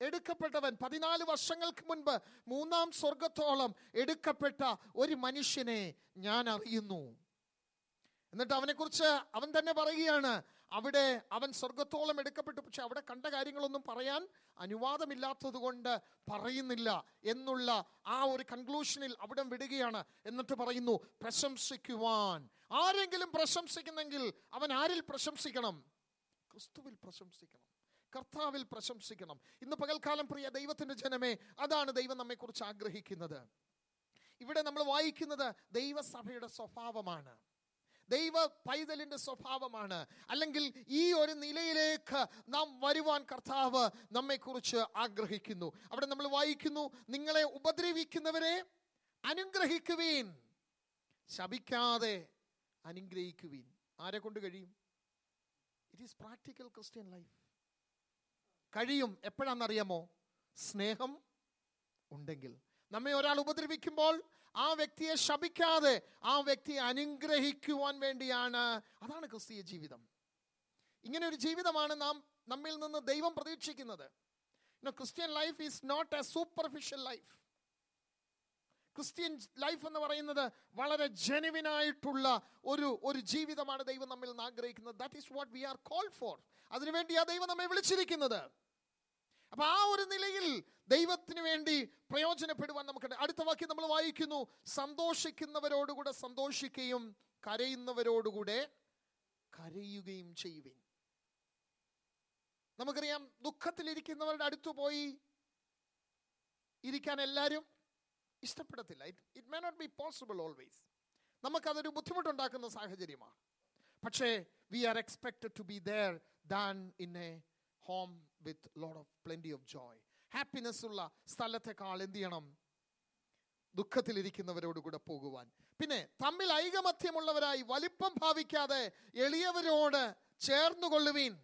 A: എടുക്കപ്പെട്ടവൻ. പതിനാല് വർഷങ്ങൾക്ക് മുൻപ് മൂന്നാം സ്വർഗത്തോളം എടുക്കപ്പെട്ട ഒരു മനുഷ്യനെ ഞാൻ അറിയുന്നു. എന്നിട്ട് അവനെക്കുറിച്ച് അവൻ തന്നെ പറയുകയാണ് അവിടെ അവൻ സ്വർഗത്തോളം എടുക്കപ്പെട്ടു. പക്ഷെ അവിടെ കണ്ട കാര്യങ്ങളൊന്നും പറയാൻ അനുവാദമില്ലാത്തത് പറയുന്നില്ല എന്നുള്ള ആ ഒരു കൺക്ലൂഷനിൽ അവിടെ വിടുകയാണ് എന്നിട്ട് പറയുന്നു പ്രശംസിക്കുവാൻ. ആരെങ്കിലും പ്രശംസിക്കുന്നെങ്കിൽ അവൻ ആരിൽ പ്രശംസിക്കണം? ക്രിസ്തുവിൽ പ്രശംസിക്കണം. കർത്താവിൽ പ്രശംസിക്കണം. ഇന്ന് പകൽക്കാലം പ്രിയ ദൈവത്തിന്റെ ജനമേ അതാണ് ദൈവം നമ്മെക്കുറിച്ച് ആഗ്രഹിക്കുന്നത്. ഇവിടെ നമ്മൾ വായിക്കുന്നത് ദൈവസഭയുടെ സ്വഭാവമാണ്. ദൈവ പൈതലിന്റെ സ്വഭാവമാണ്. അല്ലെങ്കിൽ ഈ ഒരു നിലയിലേക്ക് നാം വരുവാൻ കർത്താവ് നമ്മെക്കുറിച്ച് ആഗ്രഹിക്കുന്നു. അവിടെ നമ്മൾ വായിക്കുന്നു നിങ്ങളെ ഉപദ്രവിക്കുന്നവരെ അനുഗ്രഹിക്കുവീൻ. ശപിക്കാതെ അനുഗ്രഹിക്കുവീൻ. ആരെ കൊണ്ട് കഴിയും? It is practical Christian life കഴിയും. എപ്പോഴാണെന്നറിയാമോ? സ്നേഹം ഉണ്ടെങ്കിൽ. നമ്മെ ഒരാൾ ഉപദ്രവിക്കുമ്പോൾ ആ വ്യക്തിയെ ശപിക്കാതെ ആ വ്യക്തിയെ അനുഗ്രഹിക്കുവാൻ വേണ്ടിയാണ്. അതാണ് ക്രിസ്തീയ ജീവിതം. ഇങ്ങനെ ഒരു ജീവിതമാണ് നാം നമ്മിൽ നിന്ന് ദൈവം പ്രതീക്ഷിക്കുന്നത്. Christian life is not a superficial life Christian life എന്ന് പറയുന്നത് വളരെ ജെനുവിനായിട്ടുള്ള ഒരു ഒരു ജീവിതമാണ് ദൈവം നമ്മിൽ നിന്ന് ആഗ്രഹിക്കുന്നത്. That is what we are call for അതിനുവേണ്ടി ആ ദൈവം നമ്മെ വിളിച്ചിരിക്കുന്നത്. അപ്പൊ ആ ഒരു നിലയിൽ ദൈവത്തിന് വേണ്ടി പ്രയോജനപ്പെടുവാൻ നമുക്ക് അടുത്ത വാക്യം നമ്മൾ വായിക്കുന്നു. സന്തോഷിക്കുന്നവരോടുകൂടെ സന്തോഷിക്കുകയും കരയുന്നവരോടുകൂടെ കരയുകയും ചെയ്യുവിൻ. നമുക്കറിയാം ദുഃഖത്തിലിരിക്കുന്നവരുടെ അടുത്തു പോയി ഇരിക്കാൻ എല്ലാവരും ഇഷ്ടപ്പെടത്തില്ല. It may not be possible always നമുക്കതൊരു ബുദ്ധിമുട്ടുണ്ടാക്കുന്ന സാഹചര്യമാണ്. പക്ഷേ we are expected to be there than in a home with load of plenty of joy happiness ഉള്ള സ്ഥലത്തെക്കാൾ എന്ത് ചെയ്യണം? ദുഃഖത്തിലിരിക്കുന്നവരോട് കൂടെ പോകുവാൻ. പിന്നെ തമ്മിൽ ഐകമത്യമുള്ളവരായി വലിപ്പം ഭാവിക്കാതെ എളിയവരോട് ചേർന്നുകൊള്ളുവീൻ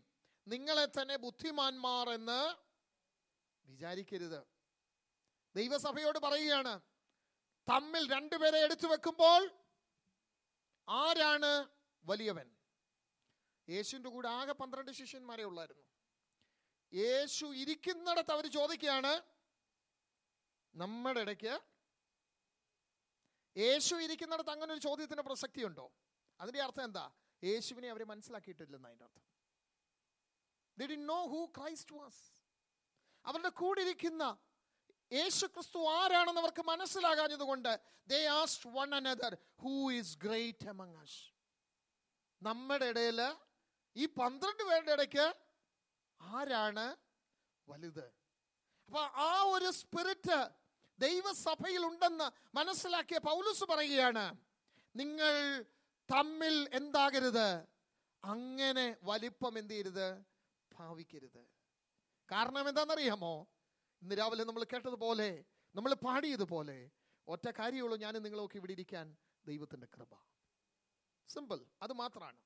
A: നിങ്ങളെ തന്നെ ബുദ്ധിമാന്മാർ എന്ന് വിചാരിക്കരുത്. ദൈവസഭയോട് പറയുകയാണ് തമ്മിൽ രണ്ടുപേരെ എടുത്തു വെക്കുമ്പോൾ ആരാണ് വലിയവൻ? യേശുവിന്റെ കൂടെ ആകെ പന്ത്രണ്ട് ശിഷ്യന്മാരെ ഉള്ളായിരുന്നു. യേശു ഇരിക്കുന്നിടത്ത് അവർ ചോദിക്കുകയാണ് നമ്മുടെ ഇടയ്ക്ക് യേശു ഇരിക്കുന്നിടത്ത് അങ്ങനെ ഒരു ചോദ്യത്തിന് പ്രസക്തി ഉണ്ടോ അതിന്റെ അർത്ഥം എന്താ? യേശുവിനെ അവർ മനസ്സിലാക്കിയിട്ടില്ലെന്ന് അതിന്റെ അർത്ഥം. നോ ഹൂ ക്രൈസ്റ്റ് വാസ് അവരുടെ കൂടെ ഇരിക്കുന്ന യേശു ക്രിസ്തു ആരാണെന്ന് അവർക്ക് മനസ്സിലാകാഞ്ഞത് കൊണ്ട് they asked one another who is great നമ്മുടെ ഇടയിൽ ഈ പന്ത്രണ്ട് പേരുടെ ഇടയ്ക്ക് ആരാണ്? വലുത്. അപ്പൊ ആ ഒരു സ്പിരിറ്റ് ദൈവസഭയിൽ ഉണ്ടെന്ന് മനസ്സിലാക്കിയ പൗലുസ് പറയുകയാണ് നിങ്ങൾ തമ്മിൽ എന്താകരുത്? അങ്ങനെ വലിപ്പം എന്ത് ചെയ്യരുത്? ഭാവിക്കരുത്. കാരണം എന്താണെന്നറിയാമോ? ഇന്ന് രാവിലെ നമ്മൾ കേട്ടതുപോലെ നമ്മൾ പാടിയതുപോലെ ഒറ്റ കാര്യമുള്ളൂ ഞാൻ നിങ്ങളൊക്കെ ഇവിടെ ഇരിക്കാൻ ദൈവത്തിന്റെ കൃപ. സിമ്പിൾ അത് മാത്രമാണ്.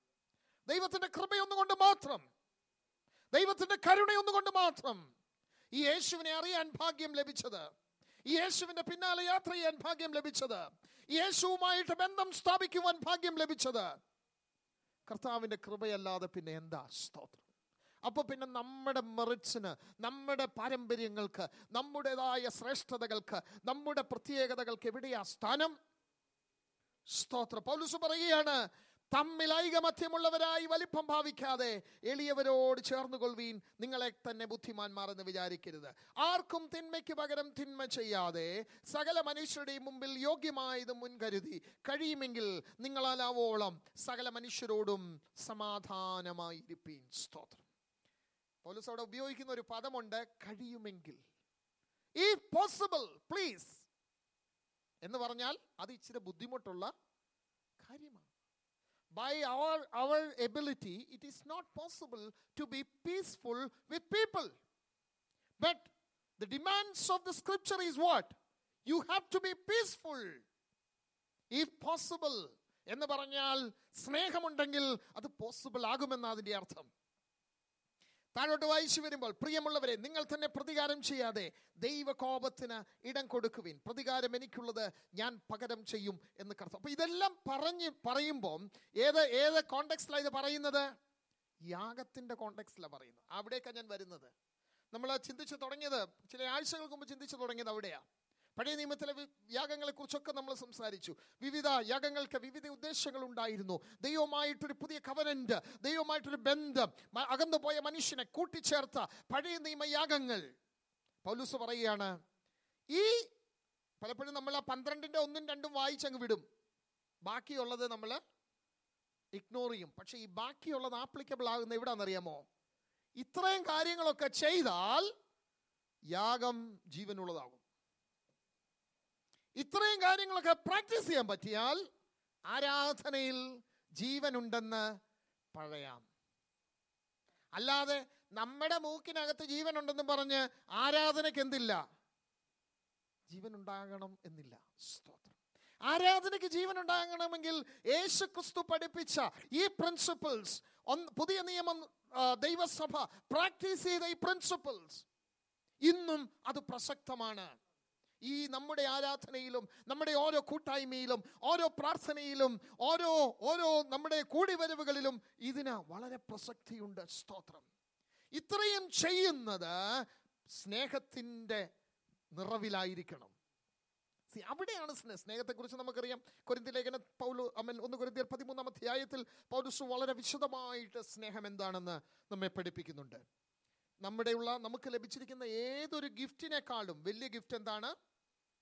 A: ദൈവത്തിന്റെ കൃപയൊന്നുകൊണ്ട് മാത്രം ദൈവത്തിന്റെ കരുണയൊന്നുകൊണ്ട് മാത്രം ഈ യേശുവിനെ അറിയാൻ ഭാഗ്യം ലഭിച്ചത്. ഈ യേശുവിന്റെ പിന്നാലെ യാത്ര ചെയ്യാൻ ഭാഗ്യം ലഭിച്ചത്. യേശുവുമായിട്ട് ബന്ധം സ്ഥാപിക്കുവാൻ ഭാഗ്യം ലഭിച്ചത്. കർത്താവിന്റെ കൃപയല്ലാതെ പിന്നെ എന്താ സ്തോത്രം? അപ്പൊ പിന്നെ നമ്മുടെ മെറിറ്റ്സിന് നമ്മുടെ പാരമ്പര്യങ്ങൾക്ക് നമ്മുടേതായ ശ്രേഷ്ഠതകൾക്ക് നമ്മുടെ പ്രത്യേകതകൾക്ക് എവിടെയാ സ്ഥാനം? സ്തോത്ര. പൗലുസ് പറയുകയാണ് തമ്മിൽ ഐകമത്യമുള്ളവരായി വലിപ്പം ഭാവിക്കാതെ എളിയവരോട് ചേർന്നുകൊള്ളുവീൻ നിങ്ങളെ തന്നെ ബുദ്ധിമാന്മാർ എന്ന് വിചാരിക്കരുത്. ആർക്കും തിന്മയ്ക്ക് പകരം തിന്മ ചെയ്യാതെ സകല മനുഷ്യരുടെയും മുമ്പിൽ യോഗ്യമായത് മുൻകരുതി കഴിയുമെങ്കിൽ നിങ്ങളാലാവോളം സകല മനുഷ്യരോടും സമാധാനമായിരിപ്പീൻ. സ്തോത്രം. പോലീസ് അവിടെ ഉപയോഗിക്കുന്ന ഒരു പദമുണ്ട് കഴിയുമെങ്കിൽ. ഈ പോസിബിൾ പ്ലീസ് എന്ന് പറഞ്ഞാൽ അത് ഇച്ചിരി ബുദ്ധിമുട്ടുള്ള കാര്യമാണ്. By our our ability it is not possible to be peaceful with people but the demands of the scripture is what you have to be peaceful if possible എന്ന് പറഞ്ഞാൽ സ്നേഹമുണ്ടെങ്കിൽ അത് പോസിബിൾ ആകുമെന്ന അതിന്റെ അർത്ഥം താഴോട്ട് വായിച്ചു വരുമ്പോൾ പ്രിയമുള്ളവരെ നിങ്ങൾ തന്നെ പ്രതികാരം ചെയ്യാതെ ദൈവകോപത്തിന് ഇടം കൊടുക്കുവിൻ. പ്രതികാരം എനിക്കുള്ളത് ഞാൻ പകരം ചെയ്യും എന്ന് കർത്താവ്. അപ്പൊ ഇതെല്ലാം പറഞ്ഞ് പറയുമ്പോൾ ഏത് ഏത് കോണ്ടെക്സ്റ്റിലാണ് ഇത് പറയുന്നത്? യാഗത്തിന്റെ കോണ്ടെക്സ്റ്റിലാണ് പറയുന്നത്. അവിടേക്കാണ് ഞാൻ വരുന്നത്. നമ്മൾ ചിന്തിച്ചു തുടങ്ങിയത് ചില ആഴ്ചകൾക്ക് മുമ്പ് ചിന്തിച്ചു തുടങ്ങിയത് അവിടെയാ. പഴയ നിയമത്തിലെ യാഗങ്ങളെ യാഗങ്ങളെക്കുറിച്ചൊക്കെ നമ്മൾ സംസാരിച്ചു. വിവിധ യാഗങ്ങൾക്ക് വിവിധ ഉദ്ദേശങ്ങൾ ഉണ്ടായിരുന്നു. ദൈവമായിട്ടൊരു പുതിയ കവനന്റ് ദൈവമായിട്ടൊരു ബന്ധം അകന്നു പോയ മനുഷ്യനെ കൂട്ടിച്ചേർത്ത പഴയ നിയമ യാഗങ്ങൾ. പൗലൂസ് പറയുകയാണ് ഈ പലപ്പോഴും നമ്മൾ ആ പന്ത്രണ്ടിന്റെ ഒന്നും രണ്ടും വായിച്ചങ്ങ് വിടും. ബാക്കിയുള്ളത് നമ്മൾ ഇഗ്നോർ ചെയ്യും. പക്ഷെ ഈ ബാക്കിയുള്ളത് ആപ്ലിക്കബിൾ ആകുന്ന എവിടാണെന്നറിയാമോ ഇത്രയും കാര്യങ്ങളൊക്കെ ചെയ്താൽ യാഗം ജീവനുള്ളതാകും. ഇത്രയും കാര്യങ്ങളൊക്കെ പ്രാക്ടീസ് ചെയ്യാൻ പറ്റിയാൽ ആരാധനയിൽ ജീവനുണ്ടെന്ന് പറയാം. അല്ലാതെ നമ്മുടെ മൂക്കിനകത്ത് ജീവനുണ്ടെന്ന് പറഞ്ഞ് ആരാധനയ്ക്ക് എന്തില്ല ജീവൻ ഉണ്ടാകണം എന്നില്ല. സ്തോത്രം. ആരാധനയ്ക്ക് ജീവൻ ഉണ്ടാകണമെങ്കിൽ യേശു ക്രിസ്തു പഠിപ്പിച്ച ഈ പ്രിൻസിപ്പിൾസ് പുതിയ നിയമം ദൈവസഭ പ്രാക്ടീസ് ചെയ്ത ഈ പ്രിൻസിപ്പിൾസ് ഇന്നും അത് പ്രസക്തമാണ്. ഈ നമ്മുടെ ആരാധനയിലും നമ്മുടെ ഓരോ കൂട്ടായ്മയിലും ഓരോ പ്രാർത്ഥനയിലും ഓരോ ഓരോ നമ്മുടെ കൂടിവരവുകളിലും ഇതിന് വളരെ പ്രസക്തിയുണ്ട്. സ്തോത്രം. ഇത്രയും ചെയ്യുന്നത് സ്നേഹത്തിന്റെ നിറവിലായിരിക്കണം. അവിടെയാണ് സ്നേഹം സ്നേഹത്തെക്കുറിച്ച് നമുക്കറിയാം. കൊരിന്തി ലേഖന പൗലു അമൻ ഒന്ന് കൊരിന്തിയർ പതിമൂന്നാം അധ്യായത്തിൽ പൗലുസ് വളരെ വിശദമായിട്ട് സ്നേഹം എന്താണെന്ന് നമ്മെ പഠിപ്പിക്കുന്നുണ്ട്. നമ്മുടെയുള്ള നമുക്ക് ലഭിച്ചിരിക്കുന്ന ഏതൊരു ഗിഫ്റ്റിനേക്കാളും വലിയ ഗിഫ്റ്റ് എന്താണ്?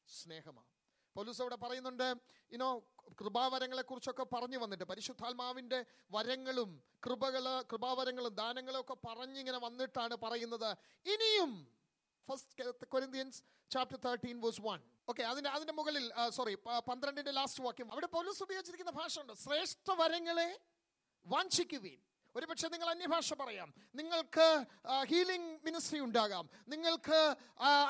A: സ്നേഹമാണ്. പോലീസ് അവിടെ പറയുന്നുണ്ട് ഇനോ കൃപാവരങ്ങളെ കുറിച്ചൊക്കെ പറഞ്ഞു വന്നിട്ട് പരിശുദ്ധാത്മാവിന്റെ വരങ്ങളും കൃപകൾ കൃപാവരങ്ങളും ദാനങ്ങളും ഒക്കെ പറഞ്ഞിങ്ങനെ വന്നിട്ടാണ് പറയുന്നത്. ഇനിയും first Corinthians chapter thirteen verse one okay അതിന്റെ അതിന്റെ മുകളിൽ സോറി പന്ത്രണ്ടിന്റെ ലാസ്റ്റ് വാക്യം. അവിടെ പോലീസ് ഉപയോഗിച്ചിരിക്കുന്ന ഭാഷ ഉണ്ട് ശ്രേഷ്ഠ വരങ്ങളെ ഒരുപക്ഷെ നിങ്ങൾ അന്യഭാഷ പറയാം. നിങ്ങൾക്ക് ഹീലിംഗ് മിനിസ്ട്രി ഉണ്ടാകാം. നിങ്ങൾക്ക്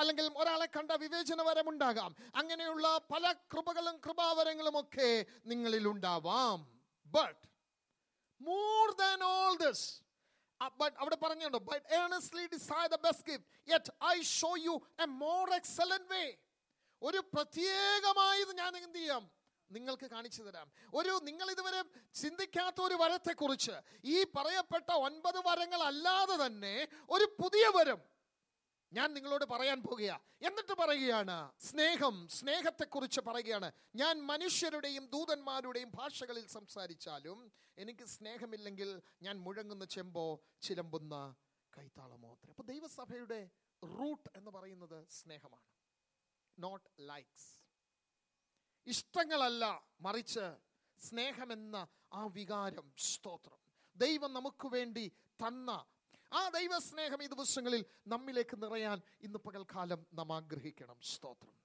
A: അല്ലെങ്കിൽ ഒരാളെ കണ്ട വിവേചനവരം ഉണ്ടാകാം. അങ്ങനെയുള്ള പല കൃപകളും കൃപാവരങ്ങളും ഒക്കെ നിങ്ങളിൽ ഉണ്ടാവാം. But more than all this but അവിടെ പറഞ്ഞുണ്ടോ but earnestly desire the best gift yet I show you a more excellent way ഒരു പ്രത്യേകമായി ഞാൻ എന്ത് ചെയ്യാം? നിങ്ങൾക്ക് കാണിച്ചു തരാം. ഒരു നിങ്ങൾ ഇതുവരെ ചിന്തിക്കാത്ത ഒരു വരത്തെക്കുറിച്ച് ഈ പറയപ്പെട്ട ഒൻപത് വരങ്ങൾ അല്ലാതെ തന്നെ ഒരു പുതിയ വരം ഞാൻ നിങ്ങളോട് പറയാൻ പോകുക എന്നിട്ട് പറയുകയാണ് സ്നേഹം സ്നേഹത്തെക്കുറിച്ച് പറയുകയാണ്. ഞാൻ മനുഷ്യരുടെയും ദൂതന്മാരുടെയും ഭാഷകളിൽ സംസാരിച്ചാലും എനിക്ക് സ്നേഹമില്ലെങ്കിൽ ഞാൻ മുഴങ്ങുന്ന ചെമ്പോ ചിലമ്പുന്ന കൈത്താളമോ അത്ര. അപ്പൊ ദൈവസഭയുടെ റൂട്ട് എന്ന് പറയുന്നത് സ്നേഹമാണ് നോട്ട് ലൈക്സ് ഇഷ്ടങ്ങളല്ല മറിച്ച് സ്നേഹമെന്ന ആ വികാരം. സ്തോത്രം. ദൈവം നമുക്ക് വേണ്ടി തന്ന ആ ദൈവസ്നേഹം ഈ ദിവസങ്ങളിൽ നമ്മിലേക്ക് നിറയാൻ ഇന്ന് പകൽക്കാലം നാം ആഗ്രഹിക്കണം. സ്തോത്രം.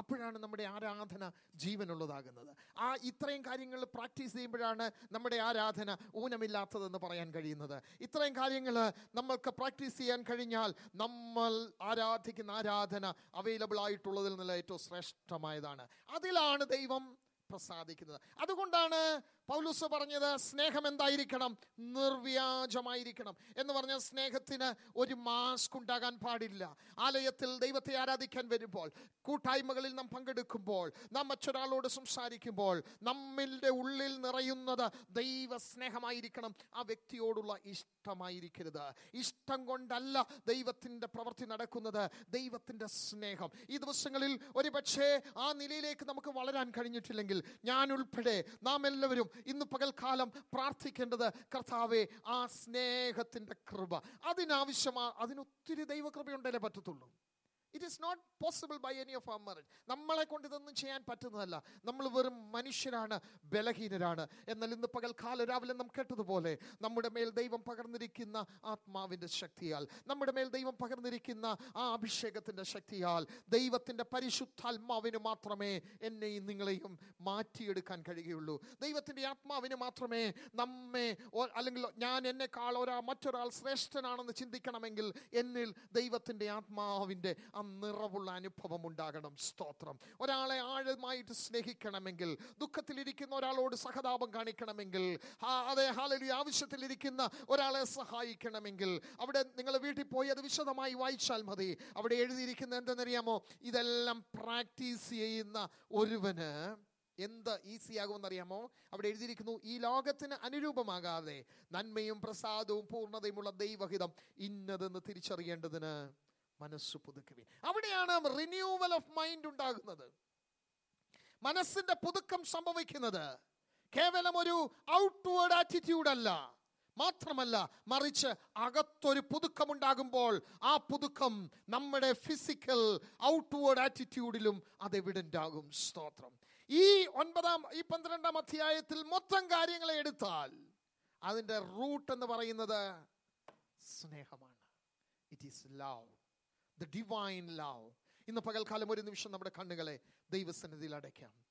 A: അപ്പോഴാണ് നമ്മുടെ ആരാധന ജീവനുള്ളതാകുന്നത്. ആ ഇത്രയും കാര്യങ്ങൾ പ്രാക്ടീസ് ചെയ്യുമ്പോഴാണ് നമ്മുടെ ആരാധന ഊനമില്ലാത്തതെന്ന് പറയാൻ കഴിയുന്നത്. ഇത്രയും കാര്യങ്ങൾ നമ്മൾക്ക് പ്രാക്ടീസ് ചെയ്യാൻ കഴിഞ്ഞാൽ നമ്മൾ ആരാധിക്കുന്ന ആരാധന അവൈലബിൾ ആയിട്ടുള്ളതിൽ നിന്നുള്ള ഏറ്റവും ശ്രേഷ്ഠമായതാണ്. അതിലാണ് ദൈവം പ്രസാദിക്കുന്നത്. അതുകൊണ്ടാണ് പൗലൂസ് പറഞ്ഞത് സ്നേഹം എന്തായിരിക്കണം? നിർവ്യാജമായിരിക്കണം. എന്ന് പറഞ്ഞ സ്നേഹത്തിന് ഒരു മാസ്ക് ഉണ്ടാകാൻ പാടില്ല. ആലയത്തിൽ ദൈവത്തെ ആരാധിക്കാൻ വരുമ്പോൾ കൂട്ടായ്മകളിൽ നാം പങ്കെടുക്കുമ്പോൾ നാം മറ്റൊരാളോട് സംസാരിക്കുമ്പോൾ നമ്മളുടെ ഉള്ളിൽ നിറയുന്നത് ദൈവ സ്നേഹമായിരിക്കണം ആ വ്യക്തിയോടുള്ള ഇഷ്ടമായിരിക്കരുത്. ഇഷ്ടം കൊണ്ടല്ല ദൈവത്തിന്റെ പ്രവൃത്തി നടക്കുന്നത്. ദൈവത്തിന്റെ സ്നേഹം. ഈ ദിവസങ്ങളിൽ ഒരു പക്ഷേ ആ നിലയിലേക്ക് നമുക്ക് വളരാൻ കഴിഞ്ഞിട്ടില്ലെങ്കിൽ ഞാൻ ഉൾപ്പെടെ നാം എല്ലാവരും ഇന്ന് പകൽക്കാലം പ്രാർത്ഥിക്കേണ്ടത് കർത്താവെ ആ സ്നേഹത്തിന്റെ കൃപ. അതിനാവശ്യമാ അതിനൊത്തിരി ദൈവകൃപയുണ്ടല്ലേ പറ്റത്തുള്ളൂ. It is not possible by any of our marriage നമ്മളെ കൊണ്ട് ഇതൊന്നും ചെയ്യാൻ പറ്റുന്നതല്ല. നമ്മൾ വെറും മനുഷ്യരാണ് ബലഹീനരാണ്. എന്നാൽ ഇന്ന് പകൽക്കാലം രാവിലെ നാം കേട്ടതുപോലെ നമ്മുടെ മേൽ ദൈവം പകർന്നിരിക്കുന്ന ആത്മാവിന്റെ ശക്തിയാൽ നമ്മുടെ മേൽ ദൈവം പകർന്നിരിക്കുന്ന ആ അഭിഷേകത്തിന്റെ ശക്തിയാൽ ദൈവത്തിന്റെ പരിശുദ്ധാത്മാവിന് മാത്രമേ എന്നെയും നിങ്ങളെയും മാറ്റിയെടുക്കാൻ കഴിയുകയുള്ളൂ. ദൈവത്തിന്റെ ആത്മാവിന് മാത്രമേ നമ്മെ അല്ലെങ്കിൽ ഞാൻ എന്നെക്കാൾ ഒരാൾ മറ്റൊരാൾ ശ്രേഷ്ഠനാണെന്ന് ചിന്തിക്കണമെങ്കിൽ എന്നിൽ ദൈവത്തിന്റെ ആത്മാവിന്റെ ആ നിറവുള്ള അനുഭവം ഉണ്ടാകണം. സ്തോത്രം. ഒരാളെ ആഴമായിട്ട് സ്നേഹിക്കണമെങ്കിൽ ദുഃഖത്തിലിരിക്കുന്ന ഒരാളോട് സഹതാപം കാണിക്കണമെങ്കിൽ അതെ ഹാലലി ആവശ്യത്തിലിരിക്കുന്ന ഒരാളെ സഹായിക്കണമെങ്കിൽ അവിടെ നിങ്ങൾ വീട്ടിൽ പോയി അത് വിശദമായി വായിച്ചാൽ മതി. അവിടെ എഴുതിയിരിക്കുന്ന എന്തെന്നറിയാമോ? ഇതെല്ലാം പ്രാക്ടീസ് ചെയ്യുന്ന ഒരുവന് എന്ത് ഈസി ആകുമെന്നറിയാമോ അവിടെ എഴുതിയിരിക്കുന്നു ഈ ലോകത്തിന് അനുരൂപമാകാതെ നന്മയും പ്രസാദവും പൂർണതയുമുള്ള ദൈവഹിതം ഇന്നതെന്ന് തിരിച്ചറിയേണ്ടതിന് മനസ്സ് പുതുക്കുവിൻ അവിടെയാണ് റിന്യൂവൽ ഓഫ് മൈൻഡ് ഉണ്ടാകുന്നത്. മനസ്സിന്റെ പുതുക്കം സംഭവിക്കുന്നത് കേവലം ഒരു ഔട്ട്വേർഡ് ആറ്റിറ്റ്യൂഡ് അല്ല. മാത്രമല്ല മറിച്ച് അകത്തൊരു പുതുക്കമുണ്ടാകുമ്പോൾ ആ പുതുക്കം നമ്മുടെ ഫിസിക്കൽ ഔട്ട്വേർഡ് ആറ്റിറ്റ്യൂഡിലും അത് എവിഡന്റ് ആകും സ്തോത്രം. ഈ ഒൻപതാം ഈ പന്ത്രണ്ടാം അധ്യായത്തിൽ മൊത്തം കാര്യങ്ങളെ എടുത്താൽ അതിന്റെ റൂട്ട് എന്ന് പറയുന്നത് സ്നേഹമാണ്. It is love the divine love ഇന്ന് പകൽക്കാലം ഒരു നിമിഷം നമ്മുടെ കണ്ണുകളെ ദൈവസന്നിധിയിൽ അടയ്ക്കാം.